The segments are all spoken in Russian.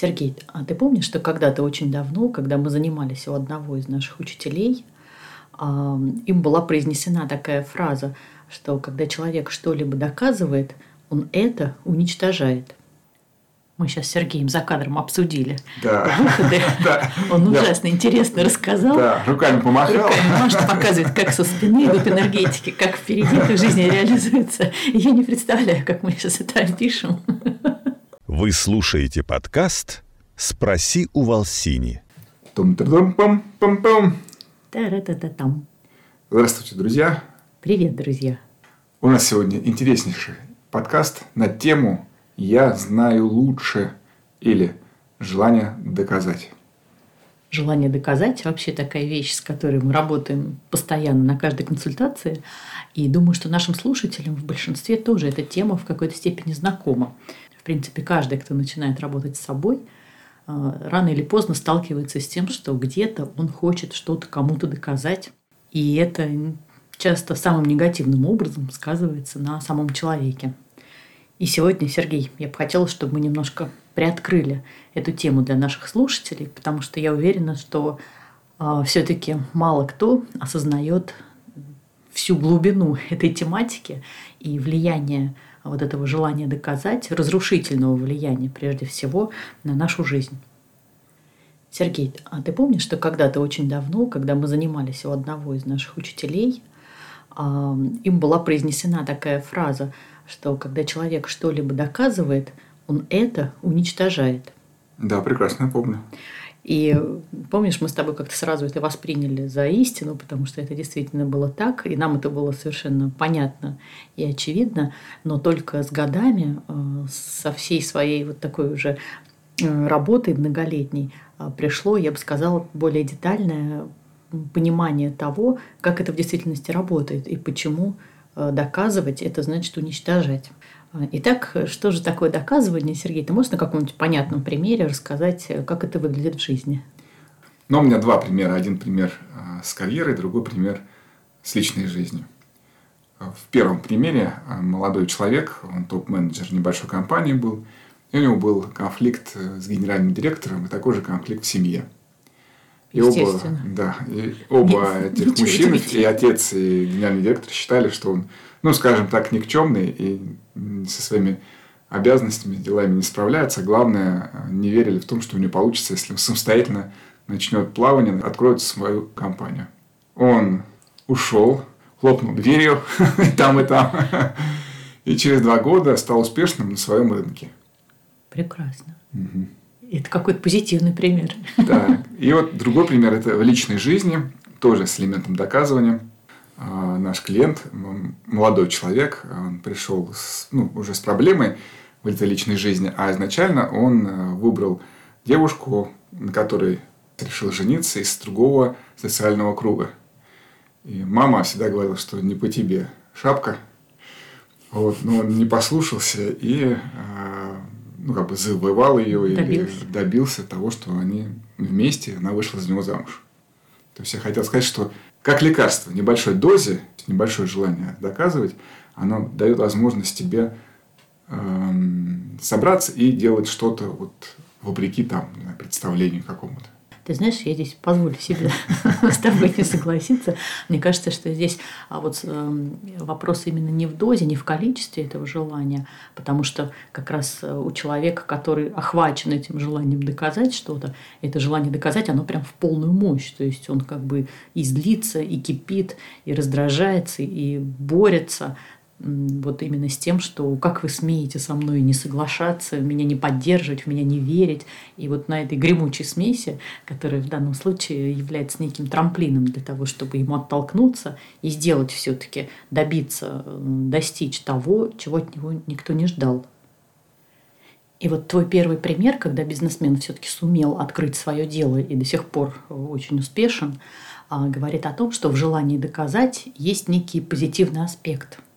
Сергей, а ты помнишь, что когда-то очень давно, когда мы занимались у одного из наших учителей, им была произнесена такая фраза, что когда человек что-либо доказывает, он это уничтожает. Мы сейчас с Сергеем за кадром обсудили да. выходы. Да. Он ужасно Я... интересно рассказал. Да, руками помахал. Руками машет, показывает, как со спины идут энергетики, как впереди в жизни реализуется. Я не представляю, как мы сейчас это опишем. Вы слушаете подкаст «Спроси у Волсини». Здравствуйте, друзья. Привет, друзья. У нас сегодня интереснейший подкаст на тему «Я знаю лучше» или «Желание доказать». Желание доказать – вообще такая вещь, с которой мы работаем постоянно на каждой консультации. И думаю, что нашим слушателям в большинстве тоже эта тема в какой-то степени знакома. В принципе, каждый, кто начинает работать с собой, э, рано или поздно сталкивается с тем, что где-то он хочет что-то кому-то доказать. И это часто самым негативным образом сказывается на самом человеке. И сегодня, Сергей, я бы хотела, чтобы мы немножко приоткрыли эту тему для наших слушателей, потому что я уверена, что э, все-таки мало кто осознает всю глубину этой тематики и влияние вот этого желания доказать, разрушительного влияния прежде всего на нашу жизнь. Сергей, а ты помнишь, что когда-то очень давно, когда мы занимались у одного из наших учителей, им была произнесена такая фраза, что когда человек что-либо доказывает, он это уничтожает. Да, прекрасно помню. И помнишь, мы с тобой как-то сразу это восприняли за истину, потому что это действительно было так, и нам это было совершенно понятно и очевидно, но только с годами, э, со всей своей вот такой уже э, работой многолетней, э, пришло, я бы сказала, более детальное понимание того, как это в действительности работает и почему доказывать это значит уничтожать. Итак, что же такое доказывание, Сергей? Ты можешь на каком-нибудь понятном примере рассказать, как это выглядит в жизни? Ну, у меня два примера. Один пример с карьерой, другой пример с личной жизнью. В первом примере молодой человек, он топ-менеджер небольшой компании был, и у него был конфликт с генеральным директором и такой же конфликт в семье. И оба, да, и оба этих мужчин, и отец, и генеральный директор считали, что он ну, скажем так, никчемный и со своими обязанностями, делами не справляется. Главное, не верили в том, что у него получится, если он самостоятельно начнет плавание, откроет свою компанию. Он ушел, хлопнул дверью и там, и там. И через два года стал успешным на своем рынке. Прекрасно. Угу. Это какой-то позитивный пример. Да. И вот другой пример – это в личной жизни, тоже с элементом доказывания. А, наш клиент, молодой человек, он пришел с, ну, уже с проблемой в этой личной жизни, а изначально он э, выбрал девушку, на которой решил жениться из другого социального круга. И мама всегда говорила, что не по тебе шапка. Вот, но он не послушался и а, ну, как бы завоевал ее добился. и добился того, что они вместе, она вышла за него замуж. То есть я хотел сказать, что как лекарство, небольшой дозе, небольшое желание доказывать, оно дает возможность тебе эм, собраться и делать что-то вот вопреки там представлению какому-то. Ты знаешь, я здесь позволю себе с тобой не согласиться. Мне кажется, что здесь а вот эм, вопрос именно не в дозе, не в количестве этого желания, потому что как раз э, у человека, который охвачен этим желанием доказать что-то, это желание доказать, оно прям в полную мощь. То есть он как бы и злится, и кипит, и раздражается, и борется вот именно с тем, что как вы смеете со мной не соглашаться, меня не поддерживать, в меня не верить. И вот на этой гремучей смеси, которая в данном случае является неким трамплином для того, чтобы ему оттолкнуться и сделать все-таки, добиться, достичь того, чего от него никто не ждал. И вот твой первый пример, когда бизнесмен все-таки сумел открыть свое дело и до сих пор очень успешен, а, говорит о том, что в желании доказать есть некий позитивный аспект –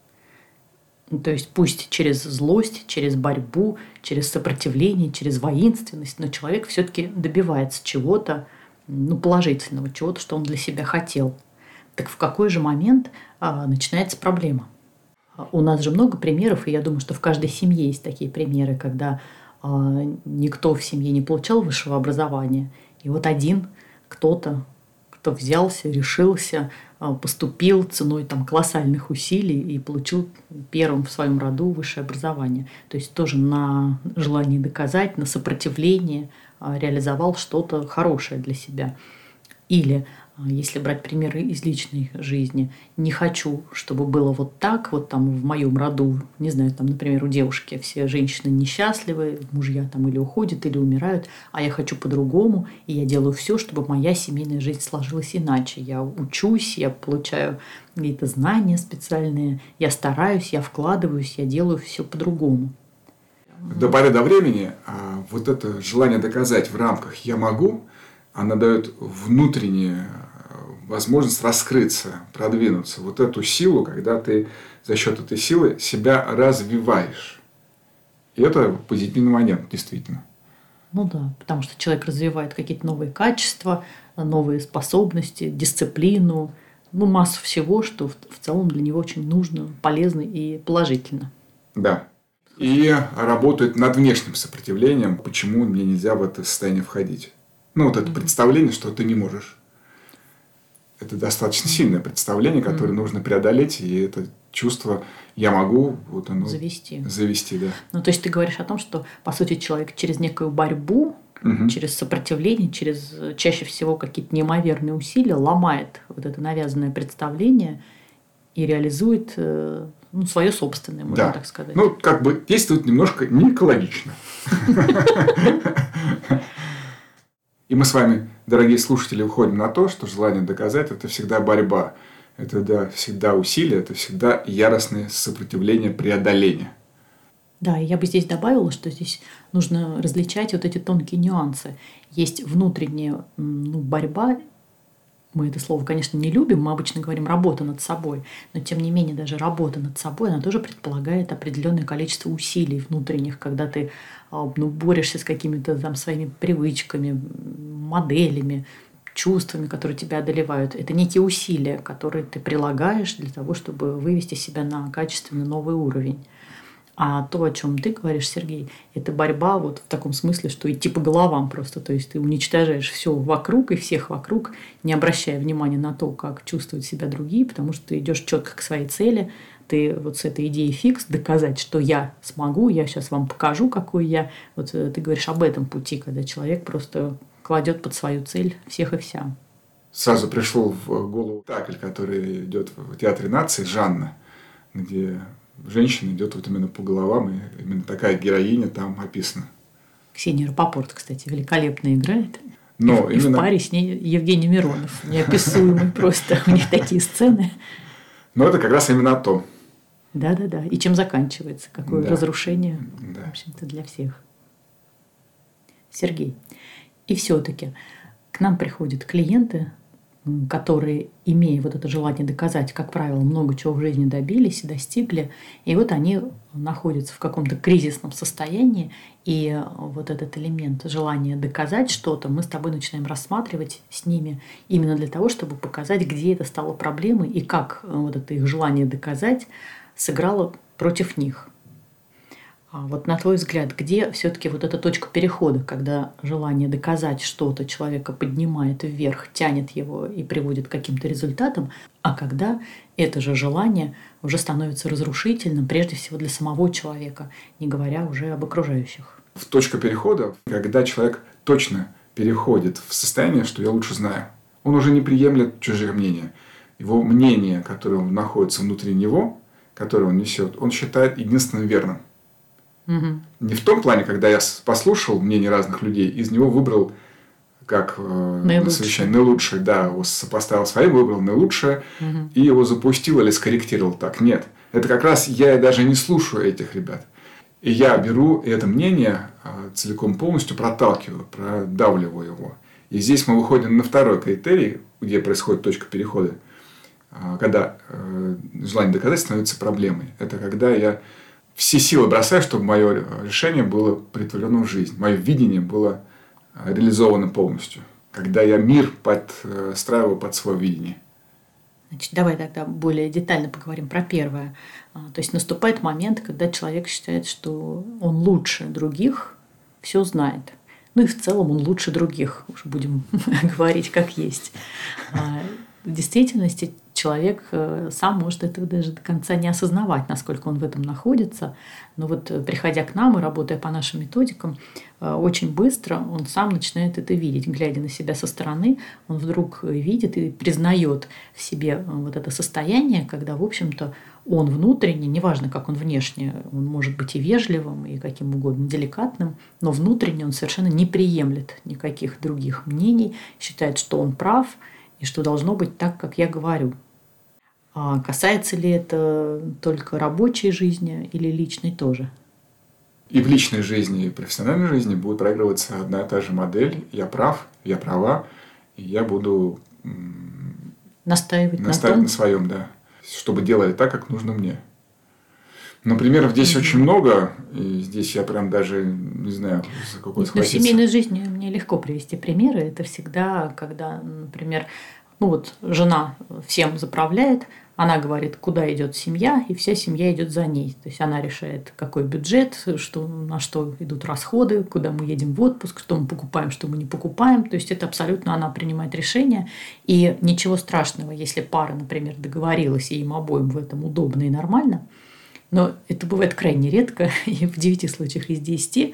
то есть пусть через злость, через борьбу, через сопротивление, через воинственность, но человек все-таки добивается чего-то ну, положительного, чего-то, что он для себя хотел. Так в какой же момент а, начинается проблема? У нас же много примеров, и я думаю, что в каждой семье есть такие примеры, когда а, никто в семье не получал высшего образования. И вот один кто-то, кто взялся, решился, поступил ценой там, колоссальных усилий и получил первым в своем роду высшее образование. То есть тоже на желание доказать, на сопротивление а, реализовал что-то хорошее для себя. Или а, если брать примеры из личной жизни, не хочу, чтобы было вот так, вот там в моем роду, не знаю, там, например, у девушки все женщины несчастливы, мужья там или уходят, или умирают, а я хочу по-другому, и я делаю все, чтобы моя семейная жизнь сложилась иначе. Я учусь, я получаю какие-то знания специальные, я стараюсь, я вкладываюсь, я делаю все по-другому. До поры до времени а, вот это желание доказать в рамках «я могу», она дает внутреннее возможность раскрыться, продвинуться. Вот эту силу, когда ты за счет этой силы себя развиваешь. И это позитивный момент, действительно. Ну да, потому что человек развивает какие-то новые качества, новые способности, дисциплину, ну, массу всего, что в, в целом для него очень нужно, полезно и положительно. Да. И работает над внешним сопротивлением, почему мне нельзя в это состояние входить. Ну, вот это mm-hmm. представление, что ты не можешь это достаточно сильное представление, которое mm. нужно преодолеть, и это чувство я могу вот оно завести. Завести, да. Ну, то есть ты говоришь о том, что по сути человек через некую борьбу, угу. через сопротивление, через чаще всего какие-то неимоверные усилия ломает вот это навязанное представление и реализует э, ну, свое собственное, можно да. так сказать. Ну, как бы действует немножко не экологично. И мы с вами, дорогие слушатели, уходим на то, что желание доказать – это всегда борьба. Это да, всегда усилие, это всегда яростное сопротивление, преодоление. Да, я бы здесь добавила, что здесь нужно различать вот эти тонкие нюансы. Есть внутренняя ну, борьба мы это слово, конечно, не любим, мы обычно говорим работа над собой, но тем не менее даже работа над собой, она тоже предполагает определенное количество усилий внутренних, когда ты а, ну, борешься с какими-то там своими привычками, моделями, чувствами, которые тебя одолевают. Это некие усилия, которые ты прилагаешь для того, чтобы вывести себя на качественно новый уровень. А то, о чем ты говоришь, Сергей, это борьба вот в таком смысле, что идти по головам просто. То есть ты уничтожаешь все вокруг и всех вокруг, не обращая внимания на то, как чувствуют себя другие, потому что ты идешь четко к своей цели. Ты вот с этой идеей фикс доказать, что я смогу, я сейчас вам покажу, какой я. Вот э, ты говоришь об этом пути, когда человек просто кладет под свою цель всех и вся. Сразу пришел в голову такль, который идет в театре нации Жанна, где женщина идет вот именно по головам, и именно такая героиня там описана. Ксения Рапопорт, кстати, великолепно играет. Но и, именно... и в паре с ней Евгений Миронов. Неописуемый просто. У них такие сцены. Но это как раз именно то. Да-да-да. И чем заканчивается? Какое да. разрушение, да. в общем-то, для всех. Сергей. И все-таки к нам приходят клиенты которые, имея вот это желание доказать, как правило, много чего в жизни добились и достигли, и вот они находятся в каком-то кризисном состоянии, и вот этот элемент желания доказать что-то мы с тобой начинаем рассматривать с ними именно для того, чтобы показать, где это стало проблемой и как вот это их желание доказать сыграло против них. А вот на твой взгляд, где все-таки вот эта точка перехода, когда желание доказать что-то человека поднимает вверх, тянет его и приводит к каким-то результатам, а когда это же желание уже становится разрушительным, прежде всего для самого человека, не говоря уже об окружающих? В точка перехода, когда человек точно переходит в состояние, что я лучше знаю. Он уже не приемлет чужие мнения. Его мнение, которое находится внутри него, которое он несет, он считает единственным верным – Угу. Не в том плане, когда я послушал мнение разных людей, из него выбрал как э, наилучшее. наилучшее, да, его сопоставил своим, выбрал наилучшее угу. и его запустил или скорректировал так. Нет, это как раз я даже не слушаю этих ребят. И я беру это мнение э, целиком полностью проталкиваю, продавливаю его. И здесь мы выходим на второй критерий, где происходит точка перехода, э, когда э, желание доказать становится проблемой. Это когда я все силы бросаю, чтобы мое решение было притворено в жизнь, мое видение было э, реализовано полностью, когда я мир подстраиваю под свое видение. Значит, давай тогда более детально поговорим про первое. А, то есть наступает момент, когда человек считает, что он лучше других, все знает. Ну и в целом он лучше других, уж будем говорить как есть. А, в действительности человек э, сам может этого даже до конца не осознавать, насколько он в этом находится. Но вот э, приходя к нам и работая по нашим методикам, э, очень быстро он сам начинает это видеть. Глядя на себя со стороны, он вдруг видит и признает в себе вот это состояние, когда, в общем-то, он внутренне, неважно, как он внешне, он может быть и вежливым, и каким угодно деликатным, но внутренне он совершенно не приемлет никаких других мнений, считает, что он прав и что должно быть так, как я говорю. А касается ли это только рабочей жизни или личной тоже? И в личной жизни, и в профессиональной жизни будет проигрываться одна и та же модель. Я прав, я права, и я буду настаивать, настаивать на, том... на своем, да чтобы делали так, как нужно мне. Например, здесь mm-hmm. очень много, и здесь я прям даже не знаю, за какой схватиться. В семейной жизни мне легко привести примеры. Это всегда, когда, например, ну вот жена всем заправляет, она говорит, куда идет семья, и вся семья идет за ней. То есть она решает, какой бюджет, что, на что идут расходы, куда мы едем в отпуск, что мы покупаем, что мы не покупаем. То есть это абсолютно она принимает решение. И ничего страшного, если пара, например, договорилась, и им обоим в этом удобно и нормально. Но это бывает крайне редко, и в 9 случаях из 10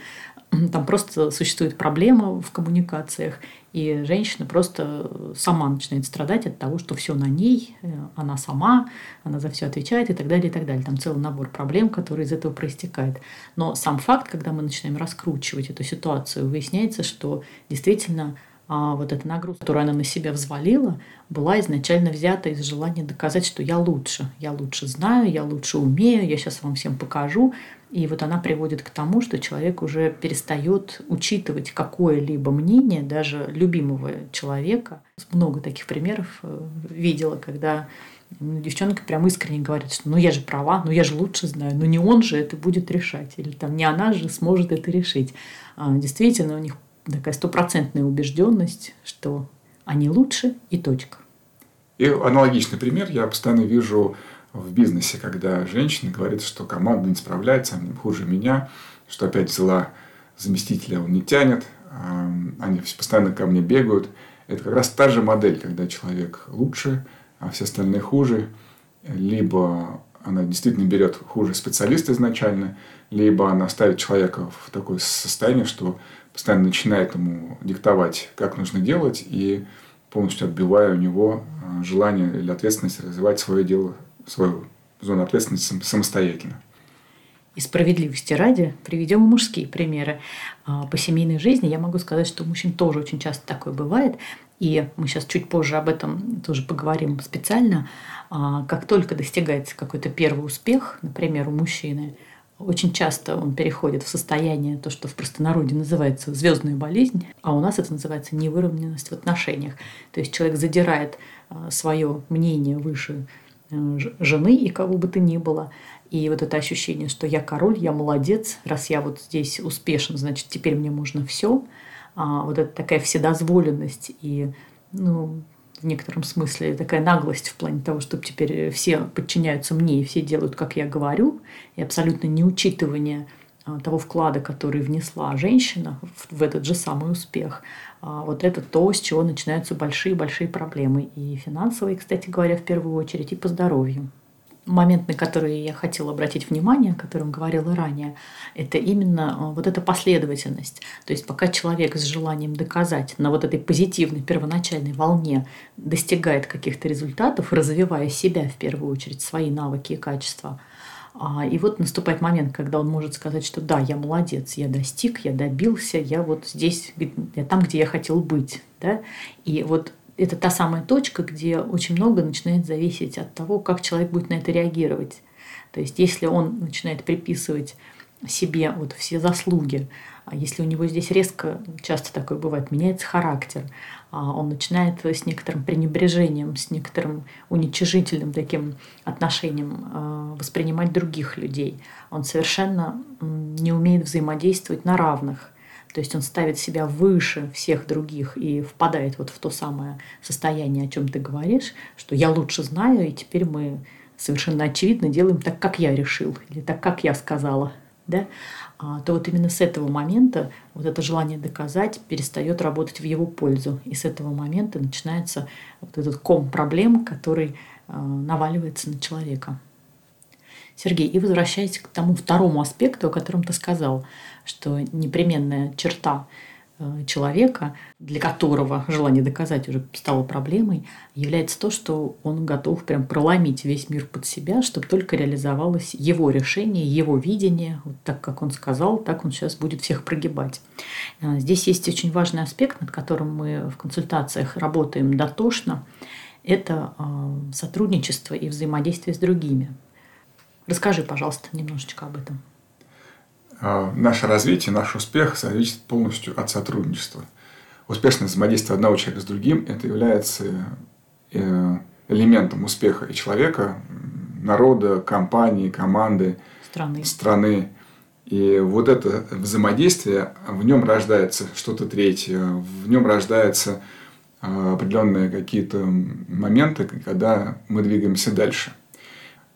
там просто существует проблема в коммуникациях, и женщина просто сама начинает страдать от того, что все на ней, э, она сама, она за все отвечает и так далее, и так далее. Там целый набор проблем, которые из этого проистекает. Но сам факт, когда мы начинаем раскручивать эту ситуацию, выясняется, что действительно а вот эта нагрузка, которую она на себя взвалила, была изначально взята из желания доказать, что я лучше, я лучше знаю, я лучше умею, я сейчас вам всем покажу. И вот она приводит к тому, что человек уже перестает учитывать какое-либо мнение даже любимого человека. Много таких примеров э, видела, когда девчонка прям искренне говорит, что ну я же права, ну я же лучше знаю, но не он же это будет решать, или там не она же сможет это решить. А действительно, у них такая стопроцентная убежденность, что они лучше и точка. И аналогичный пример я постоянно вижу в бизнесе, когда женщина говорит, что команда не справляется, они хуже меня, что опять взяла заместителя, он не тянет, они постоянно ко мне бегают. Это как раз та же модель, когда человек лучше, а все остальные хуже. Либо она действительно берет хуже специалиста изначально, либо она ставит человека в такое состояние, что постоянно начинает ему диктовать, как нужно делать, и полностью отбивая у него а, желание или ответственность развивать свое дело, свою зону ответственности самостоятельно. И справедливости ради приведем мужские примеры. А, по семейной жизни я могу сказать, что у мужчин тоже очень часто такое бывает. И мы сейчас чуть позже об этом тоже поговорим специально. А, как только достигается какой-то первый успех, например, у мужчины – очень часто он переходит в состояние, то, что в простонародье называется звездная болезнь, а у нас это называется невыровненность в отношениях. То есть человек задирает а, свое мнение выше жены и кого бы то ни было. И вот это ощущение, что я король, я молодец, раз я вот здесь успешен, значит, теперь мне можно все. А вот это такая вседозволенность и ну, в некотором смысле такая наглость в плане того, что теперь все подчиняются мне и все делают, как я говорю, и абсолютно неучитывание а, того вклада, который внесла женщина в этот же самый успех, вот это то, с чего начинаются большие-большие проблемы. И финансовые, кстати говоря, в первую очередь, и по здоровью момент, на который я хотела обратить внимание, о котором говорила ранее, это именно э, вот эта последовательность. То есть пока человек с желанием доказать на вот этой позитивной первоначальной волне достигает каких-то результатов, развивая себя в первую очередь, свои навыки и качества, а, и вот наступает момент, когда он может сказать, что да, я молодец, я достиг, я добился, я вот здесь, я там, где я хотел быть. Да? И вот это та самая точка, где очень много начинает зависеть от того, как человек будет на это реагировать. То есть, если он начинает приписывать себе вот все заслуги, а если у него здесь резко, часто такое бывает, меняется характер, а он начинает с некоторым пренебрежением, с некоторым уничижительным таким отношением а, воспринимать других людей. Он совершенно не умеет взаимодействовать на равных – то есть он ставит себя выше всех других и впадает вот в то самое состояние, о чем ты говоришь, что я лучше знаю, и теперь мы совершенно очевидно делаем так, как я решил, или так, как я сказала. Да, а, то вот именно с этого момента вот это желание доказать перестает работать в его пользу. И с этого момента начинается вот этот ком проблем, который а, наваливается на человека. Сергей, и возвращаясь к тому второму аспекту, о котором ты сказал, что непременная черта человека, для которого желание доказать уже стало проблемой, является то, что он готов прям проломить весь мир под себя, чтобы только реализовалось его решение, его видение. Вот так, как он сказал, так он сейчас будет всех прогибать. Э, здесь есть очень важный аспект, над которым мы в консультациях работаем дотошно. Это э, сотрудничество и взаимодействие с другими. Расскажи, пожалуйста, немножечко об этом. А, наше развитие, наш успех зависит полностью от сотрудничества. Успешное взаимодействие одного человека с другим – это является э, элементом успеха и человека, народа, компании, команды, страны. страны. И вот это взаимодействие, в нем рождается что-то третье, в нем рождаются а, определенные какие-то моменты, когда мы двигаемся дальше.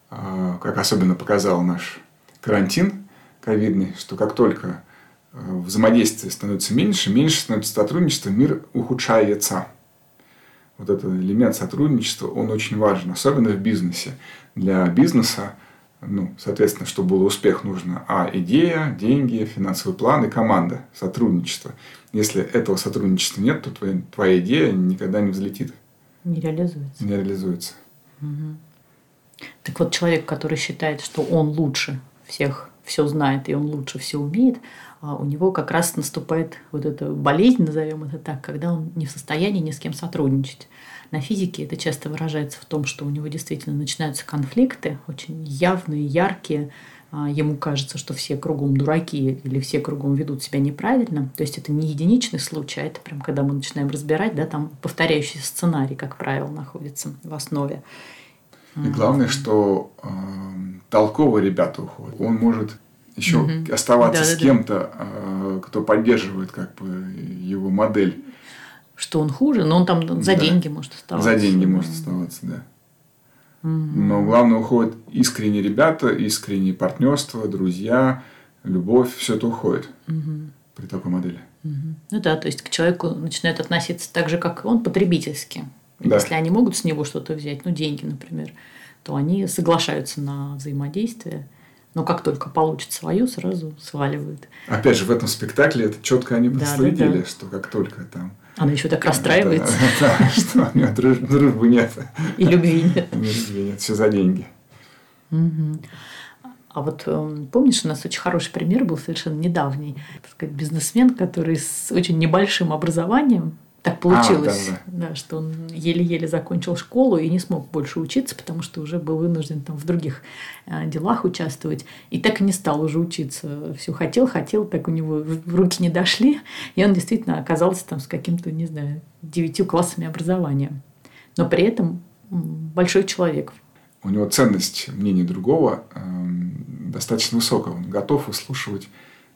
Как особенно показал наш карантин – ковидный, что как только э, взаимодействие становится меньше, меньше становится сотрудничество, мир ухудшается. Вот этот элемент сотрудничества, он очень важен, особенно в бизнесе. Для бизнеса, ну, соответственно, чтобы был успех, нужно а идея, деньги, финансовый план и команда, сотрудничество. Если этого сотрудничества нет, то твоя, твоя идея никогда не взлетит. Не реализуется. Не реализуется. Угу. Так вот, человек, который считает, что он лучше всех все знает и он лучше все умеет, а у него как раз наступает вот эта болезнь, назовем это так, когда он не в состоянии ни с кем сотрудничать. На физике это часто выражается в том, что у него действительно начинаются конфликты, очень явные, яркие. А, ему кажется, что все кругом дураки или все кругом ведут себя неправильно. То есть это не единичный случай, а это прям когда мы начинаем разбирать, да, там повторяющийся сценарий, как правило, находится в основе. И главное, что э, толковые ребята уходят. Он может еще угу. оставаться да, с да, кем-то, э, кто поддерживает как бы его модель. Что он хуже, но он там за да. деньги может оставаться. За деньги может оставаться, да. Угу. Но главное уходят искренние ребята, искренние партнерства, друзья, любовь, все это уходит угу. при такой модели. Угу. Ну да, то есть к человеку начинают относиться так же, как он, потребительски. Да. Если они могут с него что-то взять, ну, деньги, например, то они соглашаются на взаимодействие. Но как только получат свою, сразу сваливают. Опять же, в этом спектакле это четко они проследили, да, да, да. что как только там... Она еще так расстраивается. Да, да, что у нее дружбы нет. И любви нет. И любви нет, все за деньги. А вот эм, помнишь, у нас очень хороший пример был совершенно недавний. Так сказать, бизнесмен, который с очень небольшим образованием так получилось, а, да, да. да, что он еле-еле закончил школу и не смог больше учиться, потому что уже был вынужден там в других э, делах участвовать. И так и не стал уже учиться. Все хотел, хотел, так у него в руки не дошли. И он действительно оказался там с каким-то, не знаю, девятью классами образования. Но при этом большой человек. У него ценность мнения другого э, достаточно высокая. Он готов выслушивать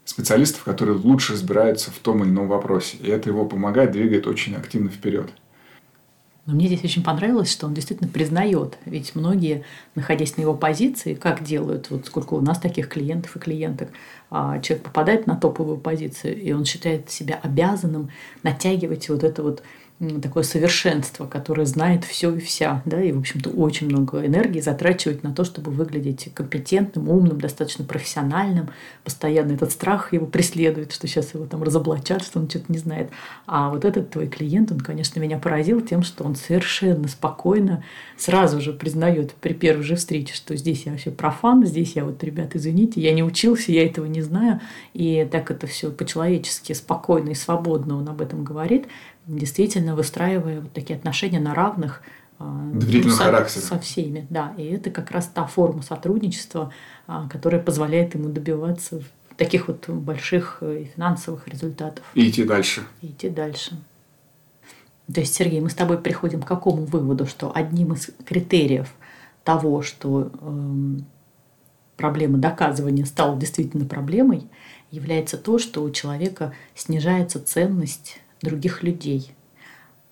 специалистов, которые лучше разбираются в том или ином вопросе. И это его помогает, двигает очень активно вперед. Но мне здесь очень понравилось, что он действительно признает. Ведь многие, находясь на его позиции, как делают, вот сколько у нас таких клиентов и клиенток, а человек попадает на топовую позицию, и он считает себя обязанным натягивать вот это вот такое совершенство, которое знает все и вся, да, и, в общем-то, очень много энергии затрачивает на то, чтобы выглядеть компетентным, умным, достаточно профессиональным. Постоянно этот страх его преследует, что сейчас его там разоблачат, что он что-то не знает. А вот этот твой клиент, он, конечно, меня поразил тем, что он совершенно спокойно сразу же признает при первой же встрече, что здесь я вообще профан, здесь я вот, ребята, извините, я не учился, я этого не знаю. И так это все по-человечески спокойно и свободно он об этом говорит действительно выстраивая вот такие отношения на равных а, ну, со, со всеми. Да, и это как раз та форма сотрудничества, а, которая позволяет ему добиваться таких вот больших э, финансовых результатов. И идти дальше. И идти дальше. То есть, Сергей, мы с тобой приходим к какому выводу, что одним из критериев того, что э, проблема доказывания стала действительно проблемой, является то, что у человека снижается ценность других людей.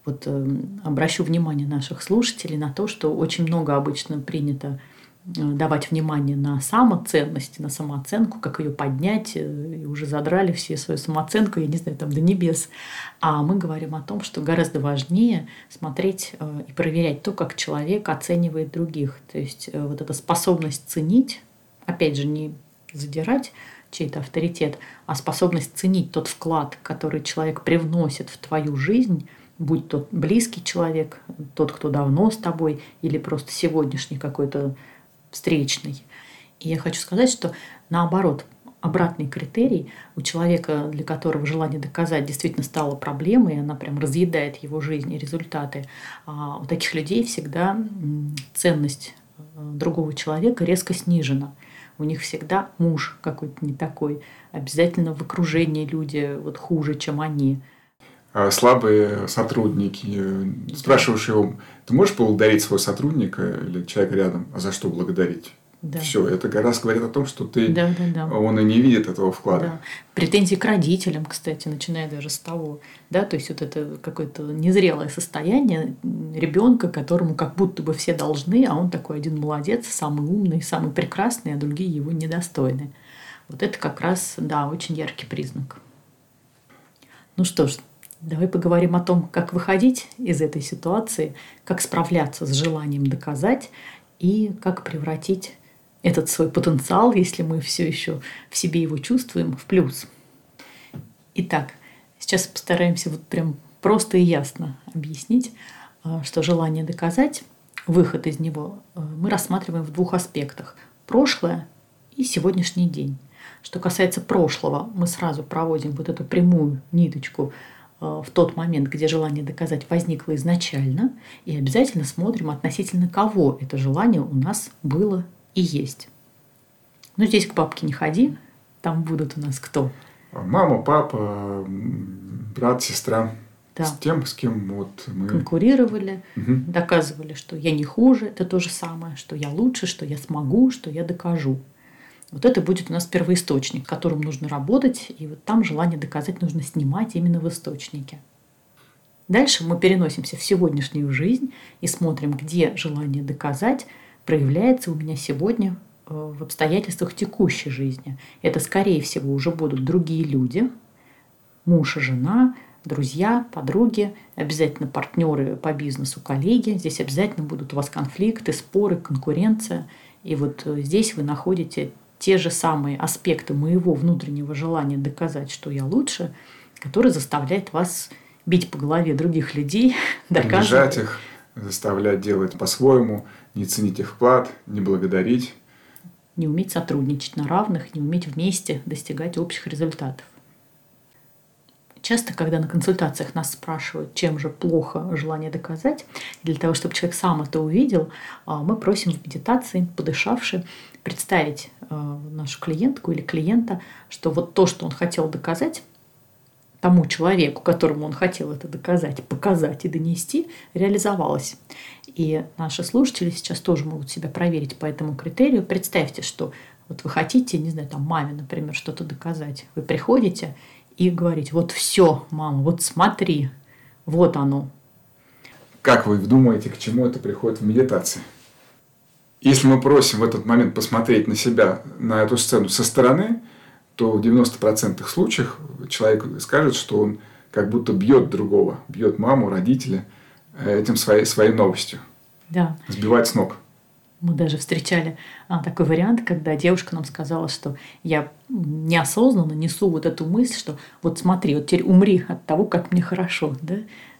Вот э, обращу внимание наших слушателей на то, что очень много обычно принято давать внимание на самоценность, на самооценку, как ее поднять, э, и уже задрали все свою самооценку, я не знаю, там до небес. А мы говорим о том, что гораздо важнее смотреть э, и проверять то, как человек оценивает других. То есть э, вот эта способность ценить, опять же, не задирать чей-то авторитет, а способность ценить тот вклад, который человек привносит в твою жизнь, будь тот близкий человек, тот, кто давно с тобой, или просто сегодняшний какой-то встречный. И я хочу сказать, что наоборот, обратный критерий у человека, для которого желание доказать действительно стало проблемой, и она прям разъедает его жизнь и результаты, а у таких людей всегда ценность э, другого человека резко снижена. У них всегда муж какой-то не такой. Обязательно в окружении люди вот хуже, чем они. А слабые сотрудники. Спрашиваешь его, ты можешь поблагодарить своего сотрудника или человека рядом, а за что благодарить? Да. Все, это раз говорит о том, что ты, да, да, да. он и не видит этого вклада. Да. Претензии к родителям, кстати, начиная даже с того, да, то есть вот это какое-то незрелое состояние ребенка, которому как будто бы все должны, а он такой один молодец, самый умный, самый прекрасный, а другие его недостойны. Вот это как раз, да, очень яркий признак. Ну что ж, Давай поговорим о том, как выходить из этой ситуации, как справляться с желанием доказать и как превратить этот свой потенциал, если мы все еще в себе его чувствуем, в плюс. Итак, сейчас постараемся вот прям просто и ясно объяснить, а, что желание доказать, выход из него а, мы рассматриваем в двух аспектах. Прошлое и сегодняшний день. Что касается прошлого, мы сразу проводим вот эту прямую ниточку Э, в тот момент, где желание доказать возникло изначально, и обязательно смотрим относительно кого это желание у нас было и есть. Но здесь к папке не ходи, там будут у нас кто? Мама, папа, брат, сестра. Да. С тем, с кем вот мы... Конкурировали, угу. доказывали, что я не хуже, это то же самое, что я лучше, что я смогу, что я докажу. Вот это будет у нас первоисточник, которым нужно работать, и вот там желание доказать нужно снимать именно в источнике. Дальше мы переносимся в сегодняшнюю жизнь и смотрим, где желание доказать проявляется у меня сегодня э, в обстоятельствах текущей жизни. Это, скорее всего, уже будут другие люди, муж и жена, друзья, подруги, обязательно партнеры по бизнесу, коллеги. Здесь обязательно будут у вас конфликты, споры, конкуренция. И вот э, здесь вы находите те же самые аспекты моего внутреннего желания доказать, что я лучше, который заставляет вас бить по голове других людей, доказывать. их, заставлять делать по-своему, не ценить их вклад, не благодарить. Не уметь сотрудничать на равных, не уметь вместе достигать общих результатов. Часто, когда на консультациях нас спрашивают, чем же плохо желание доказать, для того, чтобы человек сам это увидел, а, мы просим в медитации, подышавши, представить а, нашу клиентку или клиента, что вот то, что он хотел доказать, тому человеку, которому он хотел это доказать, показать и донести, реализовалось. И наши слушатели сейчас тоже могут себя проверить по этому критерию. Представьте, что вот вы хотите, не знаю, там маме, например, что-то доказать. Вы приходите и говорить, вот все, мама, вот смотри, вот оно. Как вы думаете, к чему это приходит в медитации? Если мы просим в этот момент посмотреть на себя, на эту сцену со стороны, то в 90% случаев человек скажет, что он как будто бьет другого, бьет маму, родителя э, этим своей, своей новостью. Да. Сбивает с ног. Мы даже встречали а, такой вариант, когда девушка нам сказала, что я неосознанно несу вот эту мысль, что вот смотри, вот теперь умри от того, как мне хорошо. Да?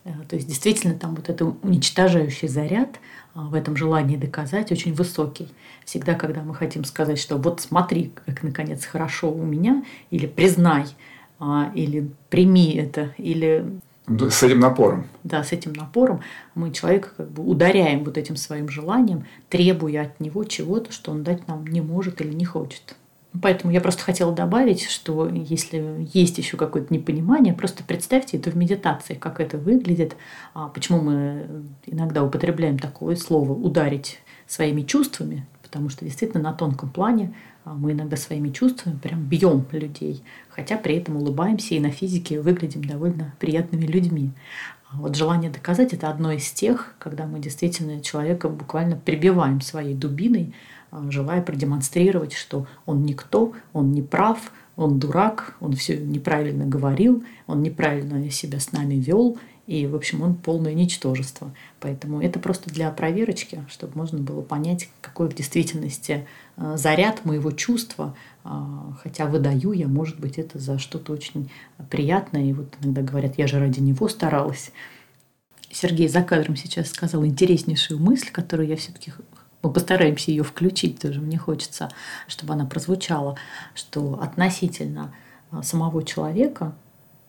Э, то есть действительно там вот это уничтожающий заряд а, в этом желании доказать очень высокий. Всегда, когда мы хотим сказать, что вот смотри, как наконец хорошо у меня, или признай, а, или прими это, или с этим напором. Да, с этим напором мы человека как бы ударяем вот этим своим желанием, требуя от него чего-то, что он дать нам не может или не хочет. Поэтому я просто хотела добавить, что если есть еще какое-то непонимание, просто представьте это в медитации, как это выглядит, а почему мы иногда употребляем такое слово «ударить своими чувствами», потому что действительно на тонком плане а мы иногда своими чувствами прям бьем людей, хотя при этом улыбаемся и на физике выглядим довольно приятными людьми. А вот желание доказать – это одно из тех, когда мы действительно человека буквально прибиваем своей дубиной, желая продемонстрировать, что он никто, он не прав, он дурак, он все неправильно говорил, он неправильно себя с нами вел, и, в общем, он полное ничтожество. Поэтому это просто для проверочки, чтобы можно было понять, какой в действительности а, заряд моего чувства, а, хотя выдаю я, может быть, это за что-то очень приятное. И вот иногда говорят, я же ради него старалась. Сергей за кадром сейчас сказал интереснейшую мысль, которую я все-таки мы постараемся ее включить тоже, мне хочется, чтобы она прозвучала, что относительно а, самого человека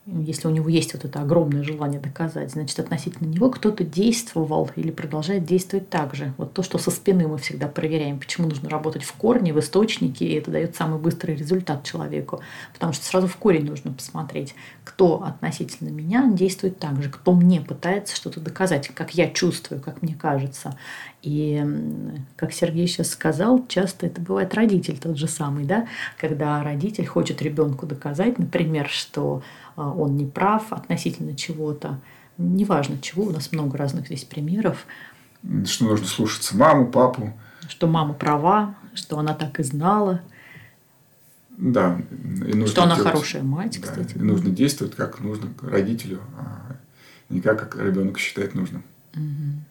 если у него есть вот это огромное желание доказать, значит, относительно него кто-то действовал или продолжает действовать так же. Вот то, что со спины мы всегда проверяем, почему нужно работать в корне, в источнике, и это дает самый быстрый результат человеку. Потому что сразу в корень нужно посмотреть, кто относительно меня действует так же, кто мне пытается что-то доказать, как я чувствую, как мне кажется. И, как Сергей сейчас сказал, часто это бывает родитель тот же самый, да, когда родитель хочет ребенку доказать, например, что он не прав относительно чего-то. Неважно чего, у нас много разных здесь примеров. Что нужно слушаться маму, папу. Что мама права, что она так и знала. Да. И нужно что она делать, хорошая мать, да, кстати. И нужно действовать как нужно родителю, а не как, как ребенок считает нужным. Угу.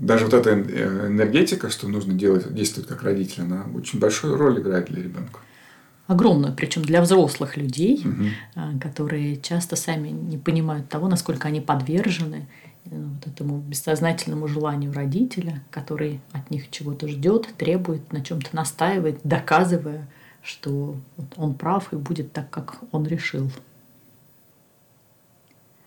Даже вот эта энергетика, что нужно делать, действовать как родитель, она очень большую роль играет для ребенка огромную, причем для взрослых людей, угу. которые часто сами не понимают того, насколько они подвержены э, вот этому бессознательному желанию родителя, который от них чего-то ждет, требует, на чем-то настаивает, доказывая, что он прав и будет так, как он решил.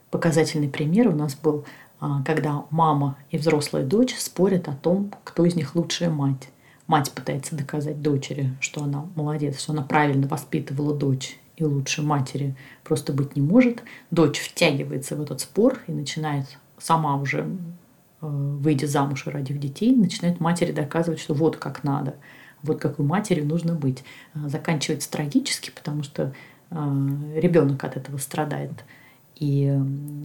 Показательный пример у нас был, а, когда мама и взрослая дочь спорят о том, кто из них лучшая мать мать пытается доказать дочери, что она молодец, что она правильно воспитывала дочь и лучше матери просто быть не может. Дочь втягивается в этот спор и начинает сама уже, э, выйдя замуж и родив детей, начинает матери доказывать, что вот как надо, вот какой матери нужно быть. Э, заканчивается трагически, потому что э, ребенок от этого страдает. И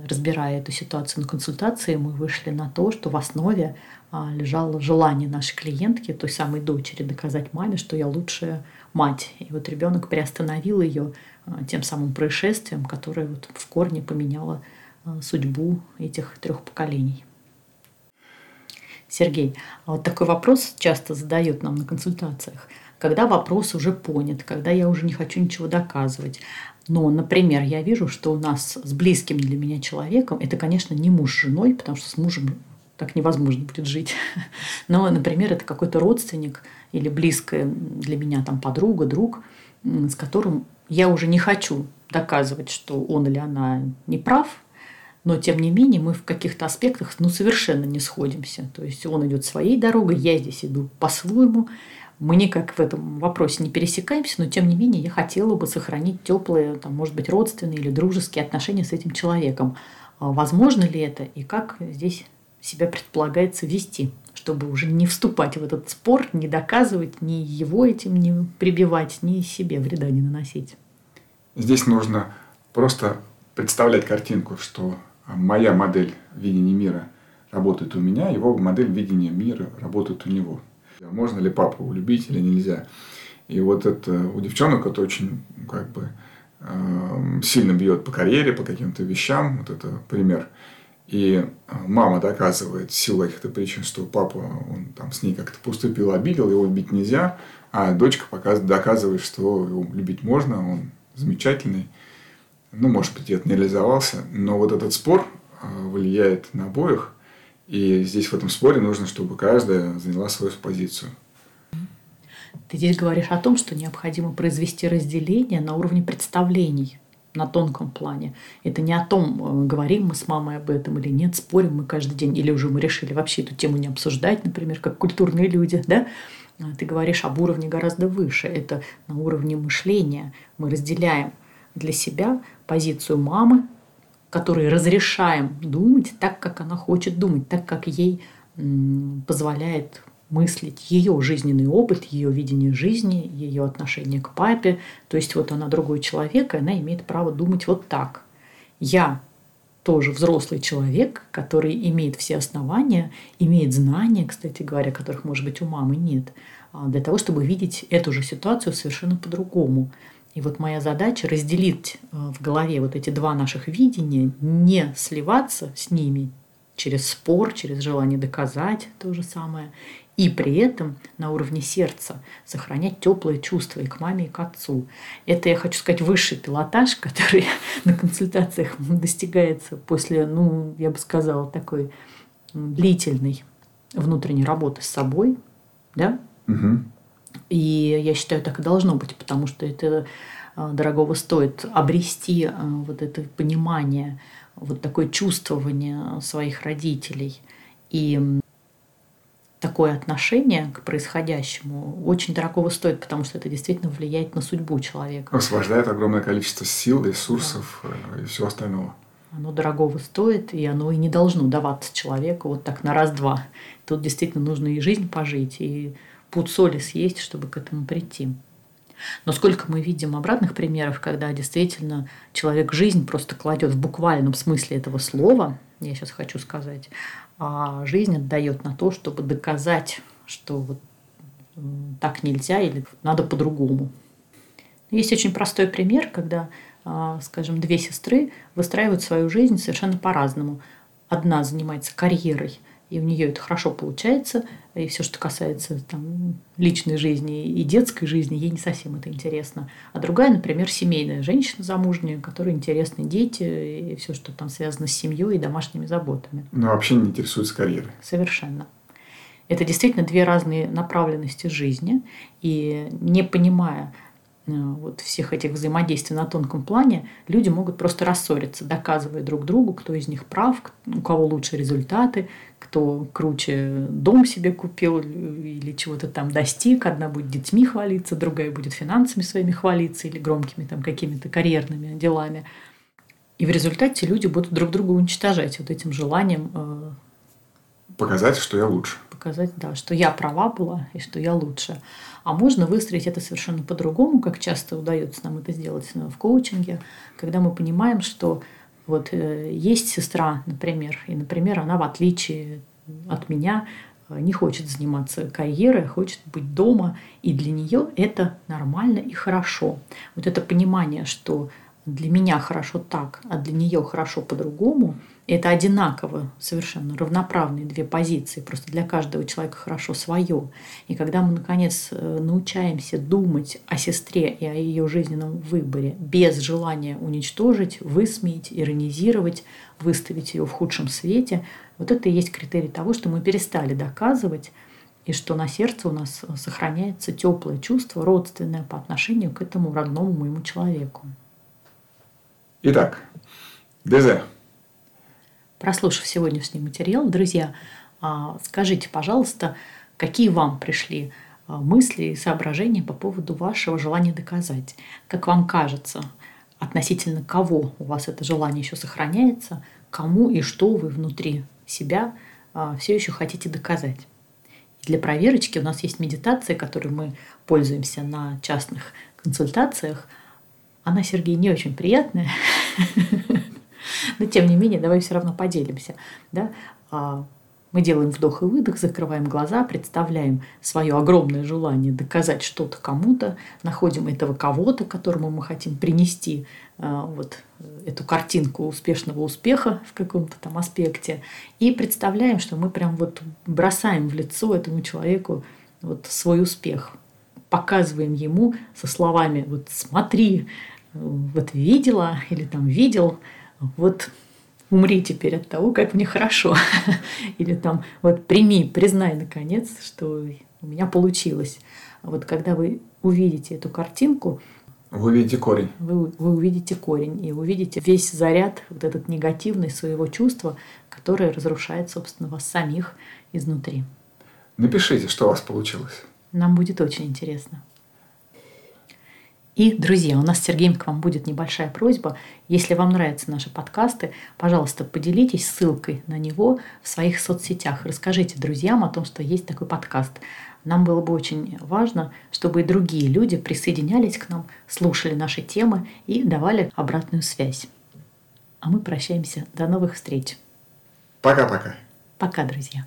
разбирая эту ситуацию на консультации, мы вышли на то, что в основе а, лежало желание нашей клиентки, той самой дочери, доказать маме, что я лучшая мать. И вот ребенок приостановил ее а, тем самым происшествием, которое вот в корне поменяло а, судьбу этих трех поколений. Сергей, вот такой вопрос часто задают нам на консультациях. Когда вопрос уже понят, когда я уже не хочу ничего доказывать, но, например, я вижу, что у нас с близким для меня человеком, это, конечно, не муж с женой, потому что с мужем так невозможно будет жить. Но, например, это какой-то родственник или близкая для меня там подруга, друг, с которым я уже не хочу доказывать, что он или она не прав, но тем не менее мы в каких-то аспектах ну, совершенно не сходимся. То есть он идет своей дорогой, я здесь иду по-своему. Мы никак в этом вопросе не пересекаемся, но тем не менее я хотела бы сохранить теплые, там, может быть, родственные или дружеские отношения с этим человеком. А возможно ли это и как здесь себя предполагается вести, чтобы уже не вступать в этот спор, не доказывать, ни его этим не прибивать, ни себе вреда не наносить? Здесь нужно просто представлять картинку, что моя модель видения мира работает у меня, его модель видения мира работает у него – можно ли папу улюбить или нельзя. И вот это у девчонок это очень как бы эм, сильно бьет по карьере, по каким-то вещам. Вот это пример. И э, мама доказывает силой каких-то причин, что папа он там с ней как-то поступил, обидел, его любить нельзя. А дочка показывает, доказывает, что его любить можно, он замечательный. Ну, может быть, это не реализовался. Но вот этот спор э, влияет на обоих – и здесь в этом споре нужно, чтобы каждая заняла свою позицию. Ты здесь говоришь о том, что необходимо произвести разделение на уровне представлений на тонком плане. Это не о том, э, говорим мы с мамой об этом или нет, спорим мы каждый день, или уже мы решили вообще эту тему не обсуждать, например, как культурные люди, да? А ты говоришь об уровне гораздо выше. Это на уровне мышления. Мы разделяем для себя позицию мамы, которой разрешаем думать так, как она хочет думать, так, как ей позволяет мыслить ее жизненный опыт, ее видение жизни, ее отношение к папе. То есть вот она другой человек, и она имеет право думать вот так. Я тоже взрослый человек, который имеет все основания, имеет знания, кстати говоря, которых, может быть, у мамы нет, а, для того, чтобы видеть эту же ситуацию совершенно по-другому. И вот моя задача разделить а, в голове вот эти два наших видения, не сливаться с ними через спор, через желание доказать то же самое, и при этом на уровне сердца сохранять теплые чувства и к маме, и к отцу. Это, я хочу сказать, высший пилотаж, который на консультациях достигается после, ну, я бы сказала, такой длительной внутренней работы с собой, да? Угу. И я считаю, так и должно быть, потому что это а, дорогого стоит обрести а, вот это понимание, вот такое чувствование своих родителей. И такое отношение к происходящему очень дорогого стоит, потому что это действительно влияет на судьбу человека. Освобождает огромное количество сил, ресурсов да. Э, и всего остального. Оно дорогого стоит, и оно и не должно даваться человеку вот так на раз-два. Тут действительно нужно и жизнь пожить, и пуд соли съесть, чтобы к этому прийти. Но сколько мы видим обратных примеров, когда действительно человек жизнь просто кладет в буквальном смысле этого слова, я сейчас хочу сказать, а жизнь отдает на то, чтобы доказать, что вот так нельзя или надо по-другому. Есть очень простой пример, когда, а, скажем, две сестры выстраивают свою жизнь совершенно по-разному. Одна занимается карьерой – и у нее это хорошо получается, и все, что касается там, личной жизни и детской жизни, ей не совсем это интересно. А другая, например, семейная женщина замужняя, которой интересны дети и все, что там связано с семьей и домашними заботами. Но вообще не интересуется карьерой. Совершенно. Это действительно две разные направленности жизни, и не понимая вот всех этих взаимодействий на тонком плане, люди могут просто рассориться, доказывая друг другу, кто из них прав, у кого лучше результаты, кто круче дом себе купил или чего-то там достиг. Одна будет детьми хвалиться, другая будет финансами своими хвалиться или громкими там какими-то карьерными делами. И в результате люди будут друг друга уничтожать вот этим желанием э, показать, что я лучше. Показать, да, что я права была и что я лучше. А можно выстроить это совершенно по-другому, как часто удается нам это сделать э, в коучинге, когда мы понимаем, что вот э, есть сестра, например, и, например, она в отличие от меня э, не хочет заниматься карьерой, хочет быть дома, и для нее это нормально и хорошо. Вот это понимание, что для меня хорошо так, а для нее хорошо по-другому – это одинаково, совершенно равноправные две позиции. Просто для каждого человека хорошо свое. И когда мы, наконец, э, научаемся думать о сестре и о ее жизненном выборе без желания уничтожить, высмеять, иронизировать, выставить ее в худшем свете, вот это и есть критерий того, что мы перестали доказывать, и что на сердце у нас сохраняется теплое чувство, родственное по отношению к этому родному моему человеку. Итак, ДЗ. Прослушав сегодняшний материал, друзья, а, скажите, пожалуйста, какие вам пришли а, мысли и соображения по поводу вашего желания доказать? Как вам кажется, относительно кого у вас это желание еще сохраняется, кому и что вы внутри себя а, все еще хотите доказать? И для проверочки у нас есть медитация, которой мы пользуемся на частных консультациях. Она, Сергей, не очень приятная. Но тем не менее, давай все равно поделимся. Да? А, мы делаем вдох и выдох, закрываем глаза, представляем свое огромное желание доказать что-то кому-то, находим этого кого-то, которому мы хотим принести а, вот эту картинку успешного успеха в каком-то там аспекте, и представляем, что мы прям вот бросаем в лицо этому человеку вот свой успех, показываем ему со словами вот смотри, вот видела или там видел, вот умри теперь от того, как мне хорошо. Или там, вот прими, признай наконец, что у меня получилось. Вот когда вы увидите эту картинку, вы увидите корень. Вы, вы увидите корень и увидите весь заряд, вот этот негативный своего чувства, которое разрушает, собственно, вас самих изнутри. Напишите, что у вас получилось. Нам будет очень интересно. И, друзья, у нас с Сергеем к вам будет небольшая просьба. Если вам нравятся наши подкасты, пожалуйста, поделитесь ссылкой на него в своих соцсетях. Расскажите друзьям о том, что есть такой подкаст. Нам было бы очень важно, чтобы и другие люди присоединялись к нам, слушали наши темы и давали обратную связь. А мы прощаемся. До новых встреч. Пока-пока. Пока, друзья.